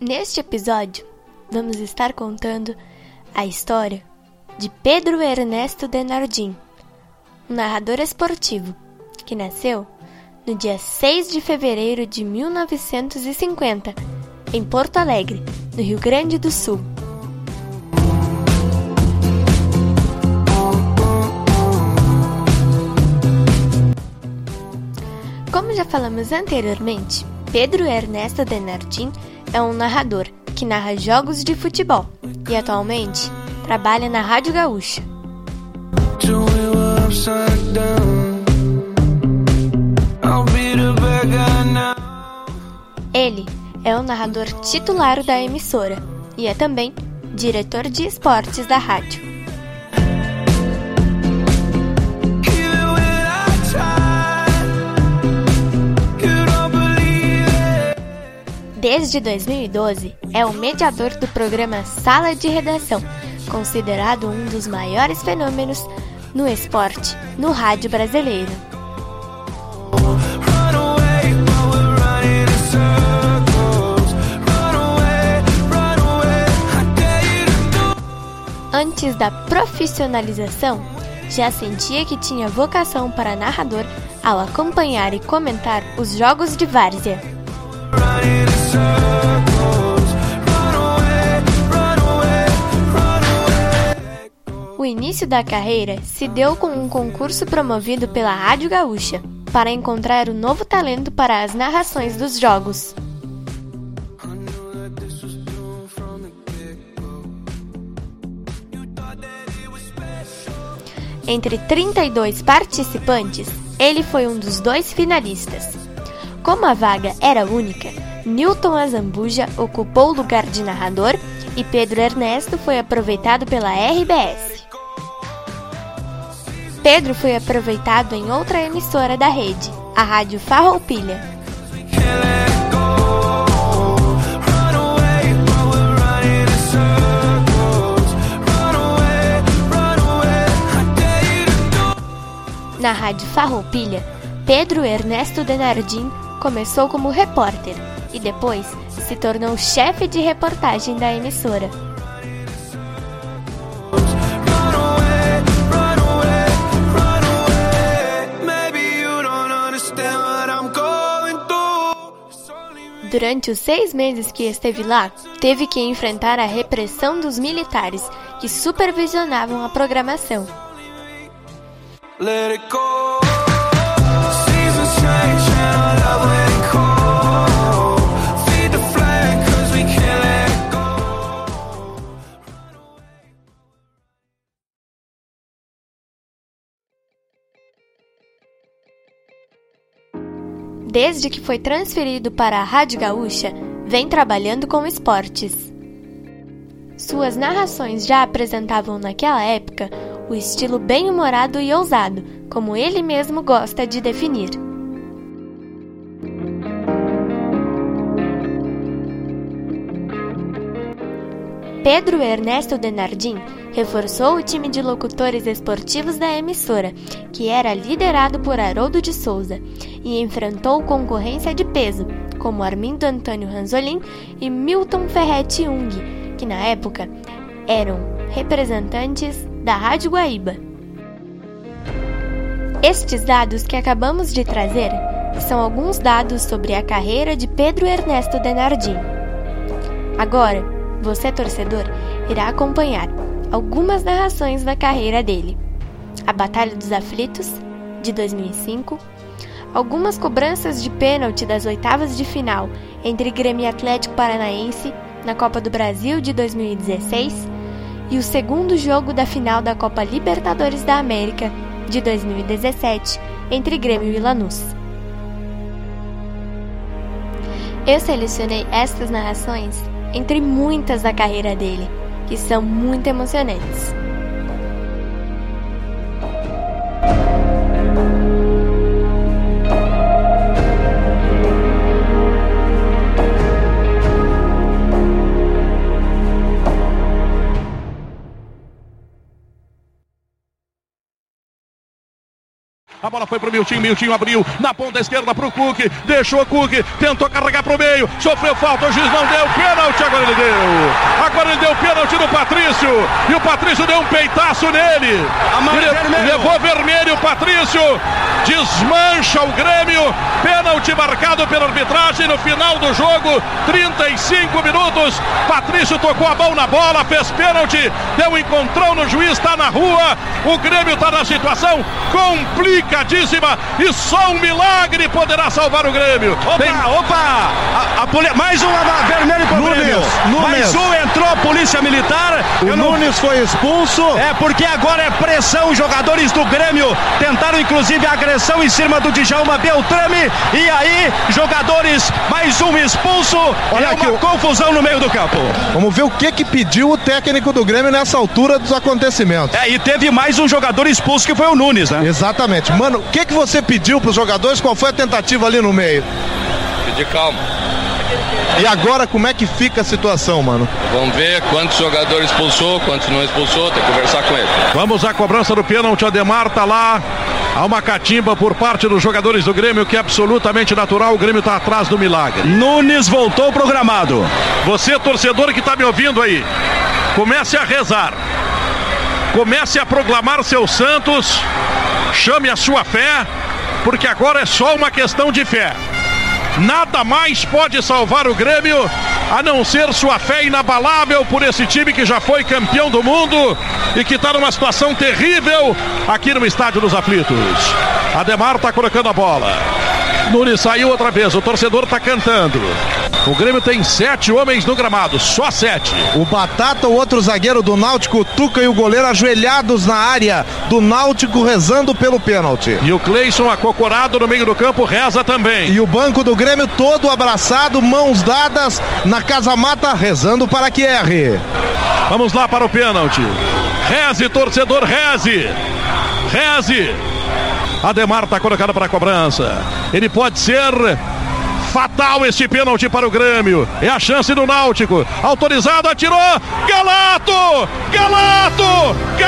Neste episódio, vamos estar contando a história de Pedro Ernesto Denardim, um narrador esportivo que nasceu no dia 6 de fevereiro de 1950, em Porto Alegre, no Rio Grande do Sul. Como já falamos anteriormente, Pedro Ernesto Denardim é um narrador que narra jogos de futebol e atualmente trabalha na Rádio Gaúcha. Ele é o narrador titular da emissora e é também diretor de esportes da rádio. Desde 2012, é o mediador do programa Sala de Redação, considerado um dos maiores fenômenos no esporte no rádio brasileiro. Antes da profissionalização, já sentia que tinha vocação para narrador ao acompanhar e comentar os jogos de várzea. O início da carreira se deu com um concurso promovido pela Rádio Gaúcha para encontrar o novo talento para as narrações dos jogos. Entre 32 participantes, ele foi um dos dois finalistas. Como a vaga era única, Newton Azambuja ocupou o lugar de narrador e Pedro Ernesto foi aproveitado pela RBS. Pedro foi aproveitado em outra emissora da rede, a Rádio Farroupilha. Na Rádio Farroupilha, Pedro Ernesto Denardim começou como repórter e depois se tornou chefe de reportagem da emissora. Durante os seis meses que esteve lá, teve que enfrentar a repressão dos militares que supervisionavam a programação. Let it go. Desde que foi transferido para a Rádio Gaúcha, vem trabalhando com esportes. Suas narrações já apresentavam naquela época o estilo bem-humorado e ousado, como ele mesmo gosta de definir. Pedro Ernesto Denardim reforçou o time de locutores esportivos da emissora, que era liderado por Haroldo de Souza, e enfrentou concorrência de peso, como Armindo Antônio Ranzolin e Milton Ferretti Jung, que na época eram representantes da Rádio Guaíba. Estes dados que acabamos de trazer são alguns dados sobre a carreira de Pedro Ernesto Denardim. Agora, você torcedor irá acompanhar algumas narrações da carreira dele. A Batalha dos Aflitos, de 2005, algumas cobranças de pênalti das oitavas de final entre Grêmio e Atlético Paranaense na Copa do Brasil de 2016 e o segundo jogo da final da Copa Libertadores da América de 2017 entre Grêmio e Lanús. Eu selecionei estas narrações entre muitas da carreira dele, que são muito emocionantes. Bola foi pro Miltinho, Miltinho abriu na ponta esquerda pro Cook, deixou o Cook, tentou carregar pro meio, sofreu falta, o juiz não deu pênalti, agora ele deu. Agora ele deu pênalti no Patrício e o Patrício deu um peitaço nele. Ele levou vermelho o Patrício, desmancha o Grêmio, pênalti marcado pela arbitragem no final do jogo, 35 minutos. Patrício tocou a mão na bola, fez pênalti, deu um encontrão no juiz, está na rua. O Grêmio está na situação complicadíssima e só um milagre poderá salvar o Grêmio. Opa, Tem... opa! A, a poli... Mais um vermelho para o Grêmio. Nunes. Mais um entrou a polícia militar. O não... Nunes foi expulso. É porque agora é pressão. Os jogadores do Grêmio tentaram inclusive a agressão em cima do Djalma Beltrame. E aí, jogadores, mais um expulso. Olha é aqui, uma confusão no meio do campo. Vamos ver o que que pediu o técnico do Grêmio nessa altura dos acontecimentos. É, e teve mais um jogador expulso que foi o Nunes, né? Exatamente. Mano, o que que você pediu para os jogadores? Qual foi a tentativa ali no meio? Pedir calma. E agora como é que fica a situação, mano? Vamos ver quantos jogadores expulsou, quantos não expulsou, tem que conversar com ele. Vamos à cobrança do pênalti, Ademar tá lá. Há uma catimba por parte dos jogadores do Grêmio que é absolutamente natural. O Grêmio está atrás do milagre. Nunes voltou programado. Você, torcedor que está me ouvindo aí, comece a rezar. Comece a proclamar seus santos. Chame a sua fé, porque agora é só uma questão de fé. Nada mais pode salvar o Grêmio a não ser sua fé inabalável por esse time que já foi campeão do mundo e que está numa situação terrível aqui no Estádio dos Aflitos. Ademar está colocando a bola. Nunes saiu outra vez, o torcedor está cantando. O Grêmio tem sete homens no gramado, só sete. O Batata, o outro zagueiro do Náutico, o Tuca e o goleiro ajoelhados na área do Náutico rezando pelo pênalti. E o Cleison acocorado no meio do campo reza também. E o banco do Grêmio todo abraçado, mãos dadas na casa mata rezando para que erre. Vamos lá para o pênalti. Reze, torcedor, reze. Reze. Ademar está colocado para a cobrança. Ele pode ser fatal este pênalti para o Grêmio. É a chance do Náutico. Autorizado, atirou. Galato! Galato! Galato!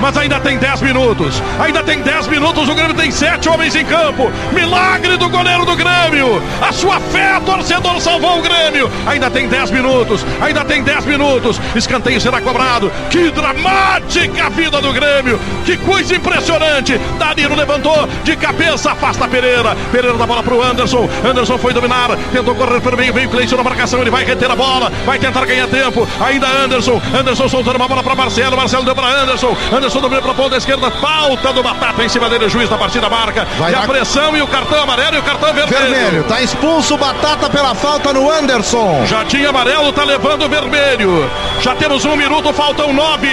Mas ainda tem 10 minutos. Ainda tem 10 minutos. O Grêmio tem 7 homens em campo. Milagre do goleiro do Grêmio. A sua fé, torcedor, salvou o Grêmio. Ainda tem 10 minutos. Ainda tem 10 minutos. Escanteio será cobrado. Que dramática vida do Grêmio. Que coisa impressionante. Danilo levantou de cabeça, afasta Pereira. Pereira dá bola pro Anderson. Anderson foi dominar. Tentou correr pelo meio. Veio Cleiton na marcação. Ele vai reter a bola. Vai tentar ganhar tempo. Ainda Anderson. Anderson soltando uma bola para Marcelo. Marcelo deu para Anderson. Anderson domina para a ponta esquerda. Falta do Batata em cima dele. O juiz da partida marca. Vai e a pressão e o cartão amarelo e o cartão vermelho. Vermelho. Tá expulso o Batata pela falta no Anderson. Já tinha amarelo, tá levando vermelho. Já temos um minuto, faltam nove.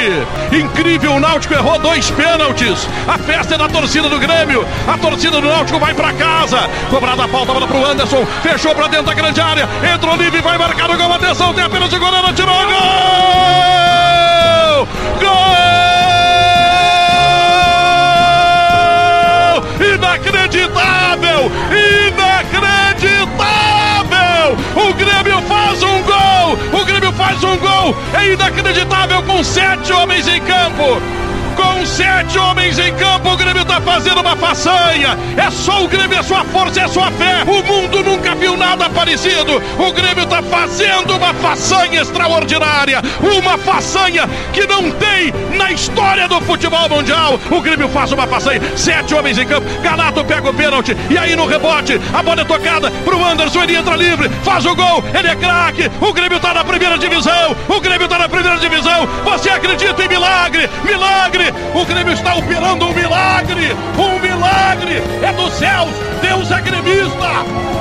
Incrível, o Náutico errou dois pênaltis. A festa é da torcida do Grêmio. A torcida do Náutico vai para casa. Cobrada a falta, bola pro Anderson. Fechou para dentro da grande área. Entrou livre, vai marcar o gol. Atenção, tem apenas o goleiro, tirou gol! Gol! Inacreditável! Inacreditável! O Grêmio faz um gol! O Grêmio faz um gol! É inacreditável com sete homens em campo! Com sete homens em campo, o Grêmio está fazendo uma façanha. É só o Grêmio, é sua força, é sua fé. O mundo nunca viu nada parecido. O Grêmio está fazendo uma façanha extraordinária. Uma façanha que não tem na história do futebol mundial. O Grêmio faz uma façanha. Sete homens em campo. Galato pega o pênalti. E aí no rebote, a bola é tocada pro Anderson. Ele entra livre, faz o gol. Ele é craque. O Grêmio está na primeira divisão. O Grêmio está na primeira divisão. Você acredita em milagre? Milagre! O Grêmio está operando um milagre! Um milagre! É dos céus! Deus é gremista!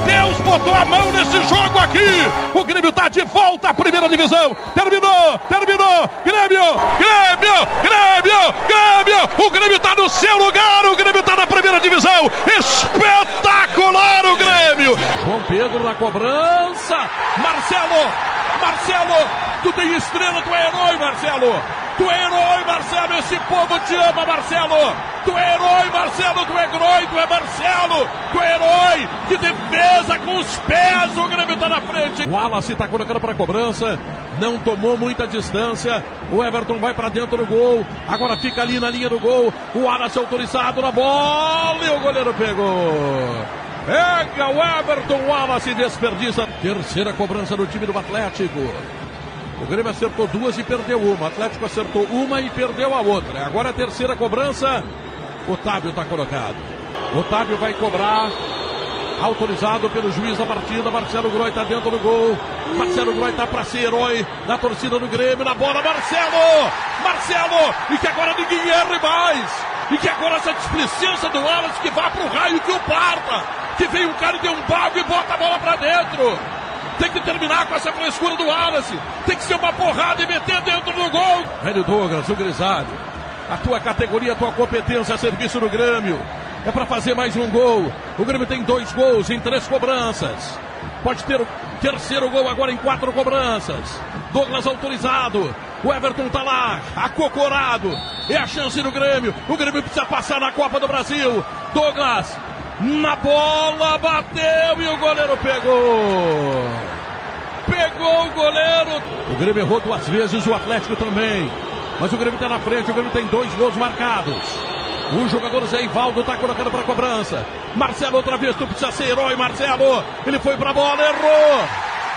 Deus botou a mão nesse jogo aqui! O Grêmio está de volta à primeira divisão! Terminou! Terminou! Grêmio! Grêmio! Grêmio! Grêmio! O Grêmio está no seu lugar! O Grêmio está na primeira divisão! Espetacular o Grêmio! João Pedro na cobrança. Marcelo! Marcelo! Tu tem estrela, tu é herói, Marcelo! Tu é herói, Marcelo! Esse povo te ama, Marcelo! Tu é herói, Marcelo! Tu é herói, tu é Marcelo! Tu é herói! Que defesa com os pés! O Grêmio tá na frente! O Wallace tá colocando para cobrança. Não tomou muita distância. O Everton vai para dentro do gol. Agora fica ali na linha do gol. O Wallace autorizado na bola e o goleiro pegou. Pega o Everton Wallace desperdiça. Terceira cobrança do time do Atlético. O Grêmio acertou duas e perdeu uma. O Atlético acertou uma e perdeu a outra. Agora a terceira cobrança. Otávio está colocado. Otávio vai cobrar. Autorizado pelo juiz da partida. Marcelo Groi está dentro do gol. Marcelo Groi está para ser herói da torcida do Grêmio. Na bola, Marcelo! Marcelo! E que agora ninguém erre mais! E que agora essa displicência do Wallace que vá pro raio que o parta! que vem um cara e deu um bago e bota a bola para dentro. Tem que terminar com essa frescura do Wallace. Tem que ser uma porrada e meter dentro do gol. Velho Douglas, o grisalho. A tua categoria, a tua competência a serviço do Grêmio. É para fazer mais um gol. O Grêmio tem dois gols em três cobranças. Pode ter o terceiro gol agora em quatro cobranças. Douglas autorizado. O Everton tá lá, acocorado. É a chance do Grêmio. O Grêmio precisa passar na Copa do Brasil. Douglas na bola, bateu e o goleiro pegou. Pegou o goleiro. O Grêmio errou duas vezes, o Atlético também. Mas o Grêmio está na frente, o Grêmio tem dois gols marcados. O jogador Zé Ivaldo está colocando para cobrança. Marcelo outra vez, tu precisa ser herói, Marcelo. Ele foi para a bola, errou.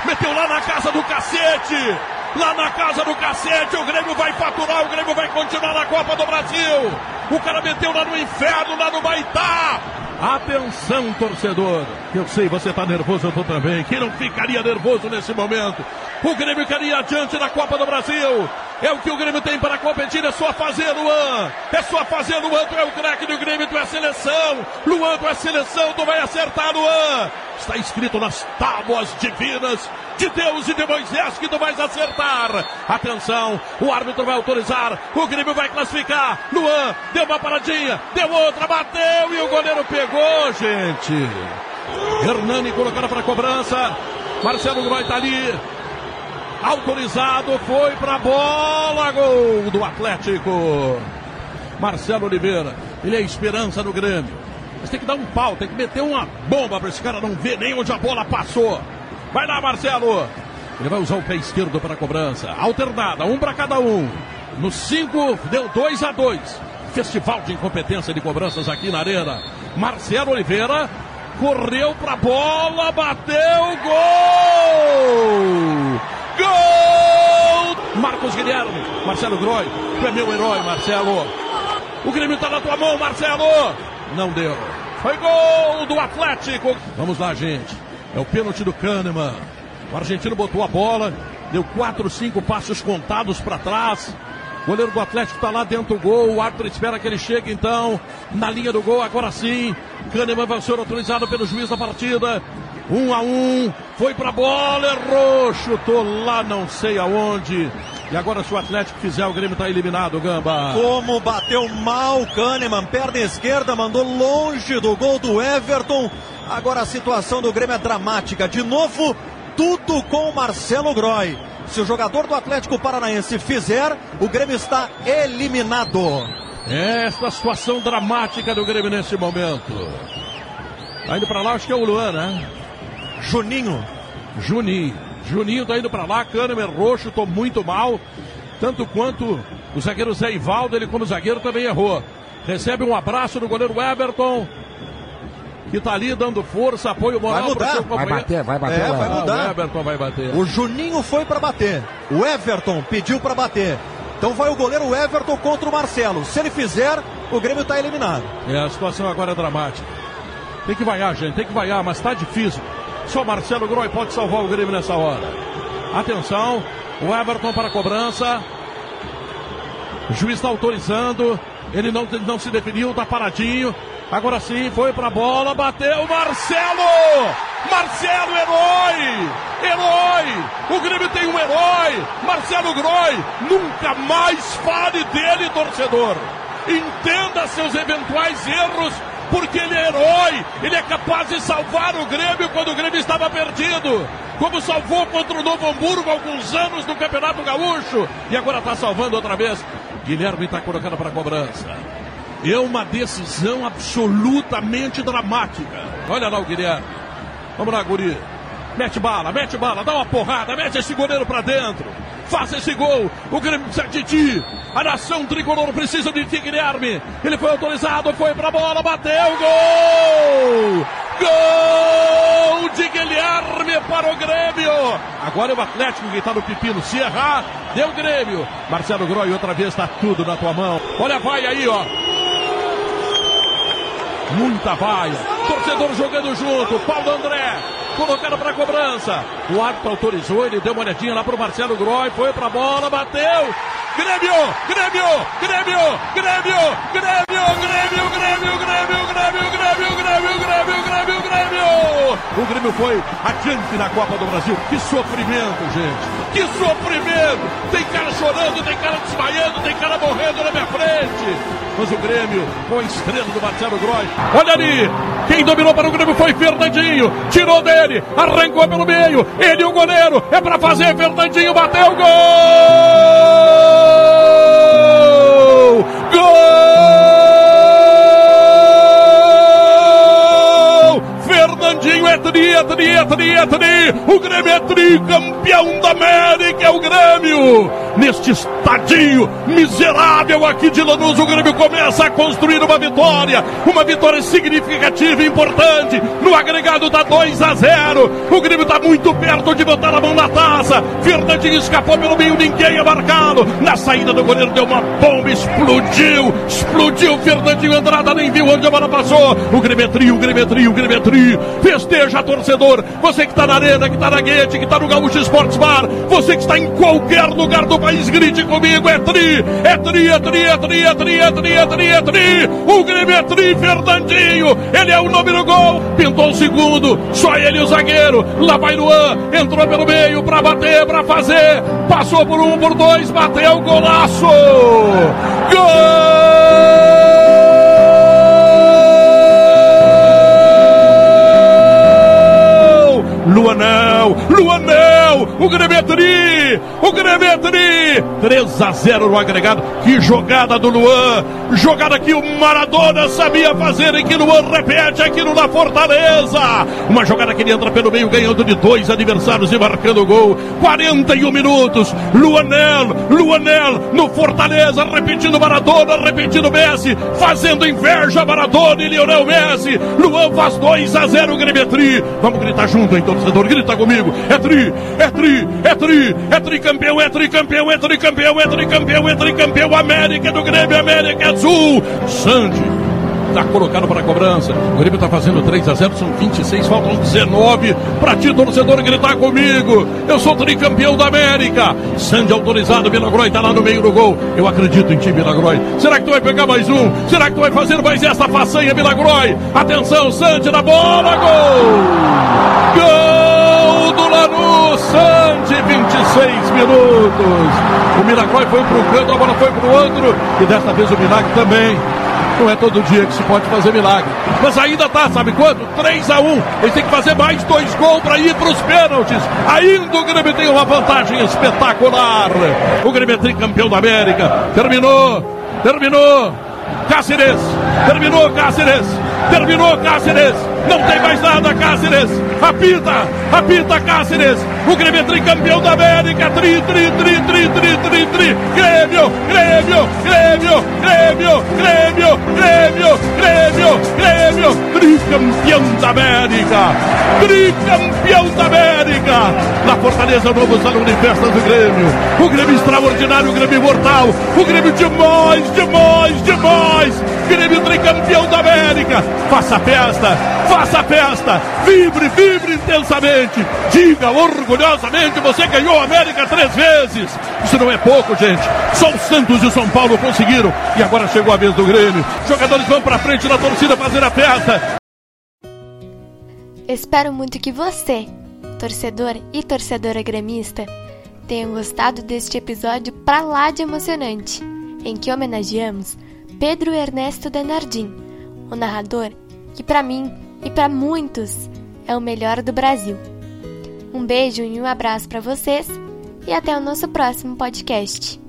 Meteu lá na casa do cacete. Lá na casa do cacete, o Grêmio vai faturar, o Grêmio vai continuar na Copa do Brasil. O cara meteu lá no inferno, lá no Baitá. Atenção, torcedor. Eu sei, você está nervoso, eu tô também. Quem não ficaria nervoso nesse momento? O Grêmio quer ir adiante na Copa do Brasil. É o que o Grêmio tem para competir, é só fazer, Luan. É só fazer, Luan. Tu é o craque do Grêmio, tu é seleção. Luan, tu é seleção, tu vai acertar, Luan. Está escrito nas tábuas divinas de Deus e de Moisés que tu vais acertar. Atenção, o árbitro vai autorizar, o Grêmio vai classificar. Luan deu uma paradinha, deu outra, bateu e o goleiro pegou, gente. Hernani colocando para cobrança. Marcelo Groy está ali. Autorizado, foi para a bola, gol do Atlético. Marcelo Oliveira, ele é a esperança do Grêmio. Mas tem que dar um pau, tem que meter uma bomba para esse cara não ver nem onde a bola passou. Vai lá, Marcelo. Ele vai usar o pé esquerdo para a cobrança. Alternada, um para cada um. No 5, deu 2 a 2 Festival de incompetência de cobranças aqui na Arena. Marcelo Oliveira correu para a bola, bateu, gol! Gol! Marcos Guilherme, Marcelo Groi, tu é meu herói, Marcelo. O Grêmio está na tua mão, Marcelo. Não deu. Foi gol do Atlético. Vamos lá, gente. É o pênalti do Kahneman. O argentino botou a bola, deu quatro, cinco passos contados para trás. O goleiro do Atlético está lá dentro do gol. O árbitro espera que ele chegue então na linha do gol. Agora sim. Kahneman vai ser autorizado pelo juiz da partida. Um a um. Foi para a bola, errou, chutou lá não sei aonde. E agora se o Atlético fizer, o Grêmio está eliminado, Gamba. Como bateu mal o Kahneman, perna esquerda, mandou longe do gol do Everton. Agora a situação do Grêmio é dramática. De novo, tudo com o Marcelo Groy. Se o jogador do Atlético Paranaense fizer, o Grêmio está eliminado. Esta situação dramática do Grêmio nesse momento. Tá indo para lá, acho que é o Luan, né? Juninho. Juninho. Juninho tá indo para lá, Kahneman roxo, tô muito mal. Tanto quanto o zagueiro Zé Ivaldo, ele como zagueiro também errou. Recebe um abraço do goleiro Everton que tá ali dando força, apoio moral vai mudar. Vai bater, vai bater. É, vai mudar. Ah, o Everton vai bater. O Juninho foi para bater. O Everton pediu para bater. Então vai o goleiro Everton contra o Marcelo. Se ele fizer, o Grêmio está eliminado. É, a situação agora é dramática. Tem que vaiar, gente, tem que vaiar, mas tá difícil. Só Marcelo Groi pode salvar o Grêmio nessa hora. Atenção, o Everton para a cobrança. O juiz está autorizando. Ele não, não se definiu, tá paradinho. Agora sim, foi pra bola, bateu Marcelo! Marcelo, herói! Herói! O Grêmio tem um herói! Marcelo Groi! Nunca mais fale dele, torcedor! Entenda seus eventuais erros porque ele é herói, ele é capaz de salvar o Grêmio quando o Grêmio estava perdido, como salvou contra o Novo Hamburgo alguns anos no Campeonato Gaúcho, e agora está salvando outra vez. Guilherme está colocando para cobrança. É uma decisão absolutamente dramática. Olha lá o Guilherme. Vamos lá, Guri. Mete bala, mete bala, dá uma porrada, mete esse goleiro para dentro. Faça esse gol. O Grêmio precisa de ti. A nação tricolor precisa de ti, Guilherme. Ele foi autorizado, foi pra bola, bateu, gol! Gol de Guilherme para o Grêmio. Agora é o Atlético que está no pepino. Se errar, deu Grêmio. Marcelo Groi, outra vez está tudo na tua mão. Olha, vai aí, ó. Muita vaia. Torcedor jogando junto. Paulo André colocando para cobrança. O árbitro autorizou, ele deu uma olhadinha lá pro Marcelo Groy, foi pra bola, bateu. Grêmio, Grêmio, Grêmio, Grêmio, Grêmio, Grêmio, Grêmio, Grêmio, Grêmio, Grêmio, Grêmio, Grêmio, Grêmio, Grêmio. O Grêmio foi adiante na Copa do Brasil. Que sofrimento, gente. Que sofrimento. Tem cara chorando, tem cara desmaiando, tem cara morrendo na minha frente mas o Grêmio com a estrela do Marcelo Groy. Olha ali, quem dominou para o Grêmio foi Fernandinho, tirou dele, arrancou pelo meio, ele o goleiro, é para fazer, Fernandinho bateu, gol! Gol! Gol! Fernandinho, é etnia, é etnia. O Grêmio é campeão da América, é o Grêmio! neste estadio miserável aqui de Lanús. O Grêmio começa a construir uma vitória, uma vitória significativa e importante. No agregado da 2 a 0. O Grêmio está muito perto de botar a mão na taça. Fernandinho escapou pelo meio, ninguém é marcado. Na saída do goleiro deu uma bomba, explodiu, explodiu. Fernandinho Andrada nem viu onde a bola passou. O Grêmio é o Grêmio é o Grêmio é. Festeja, torcedor. Você que está na arena, que está na guete, que está no Gaúcho Esportes Bar. Você que está em qualquer lugar do país, grite comigo, é tri, é tri, é tri, é tri, é tri, é tri, é tri, é tri, o Grêmio é tri, Fernandinho, ele é o nome do gol, pintou o segundo, só ele o zagueiro, lá vai Luan, entrou pelo meio pra bater, pra fazer, passou por um, por dois, bateu, golaço, gol! Luanel, o Grêmio o Grêmio é tri, 3 a 0 no agregado, que jogada do Luan, jogada que o Maradona sabia fazer e que Luan repete aqui no La Fortaleza, uma jogada que ele entra pelo meio ganhando de dois adversários e marcando o gol, 41 minutos, Luanel, Luanel no Fortaleza, repetindo Maradona, repetindo Messi, fazendo inveja Maradona e Lionel Messi, Luan faz 2 a 0 o Grêmio vamos gritar junto então torcedor, grita comigo. É tri, é tri, é tri, é tricampeão, é tricampeão, é tricampeão, é tricampeão, é tricampeão. América do Grêmio, América Azul. Sandy está colocado para a cobrança. O Grêmio está fazendo 3 a 0, são 26, faltam 19 para ti, torcedor, gritar comigo. Eu sou tricampeão da América. Sandy autorizado, Milagroy está lá no meio do gol. Eu acredito em ti, Milagroy. Será que tu vai pegar mais um? Será que tu vai fazer mais esta façanha, Milagroy? Atenção, Sandy na bola, gol! Gol Lanús, Sandy, 26 minutos. O Milagroy foi para um canto, a bola foi para o outro. E desta vez o milagre também. Não é todo dia que se pode fazer milagre. Mas ainda tá, sabe quanto? 3 a 1 Eles têm que fazer mais dois gols para ir para os pênaltis. Ainda o Grêmio tem uma vantagem espetacular. O Grêmio é tricampeão da América. Terminou. Terminou. Cáceres. Terminou Cáceres. Terminou Cáceres. Não tem mais nada, Cáceres. Apita, apita Cáceres. O Grêmio é tricampeão da América. Tri, tri, tri, tri, tri, tri, tri. Grêmio, Grêmio, Grêmio, Grêmio, Grêmio, Grêmio, Grêmio, Grêmio. Tricampeão da América. Tricampeão da América. Na Fortaleza, novo salão festas do Grêmio. O Grêmio extraordinário, o Grêmio imortal. O Grêmio demais, demais, demais. Grêmio tricampeão da América. Faça festa, faça festa. Vibre, vibre intensamente. Diga orgulhosamente: você ganhou a América três vezes. Isso não é pouco, gente. Só o Santos e o São Paulo conseguiram. E agora chegou a vez do Grêmio. Jogadores vão pra frente da torcida fazer a festa. Espero muito que você, torcedor e torcedora gremista, tenham gostado deste episódio pra lá de emocionante, em que homenageamos Pedro Ernesto Denardim, o narrador que para mim e para muitos é o melhor do Brasil. Um beijo e um abraço para vocês e até o nosso próximo podcast.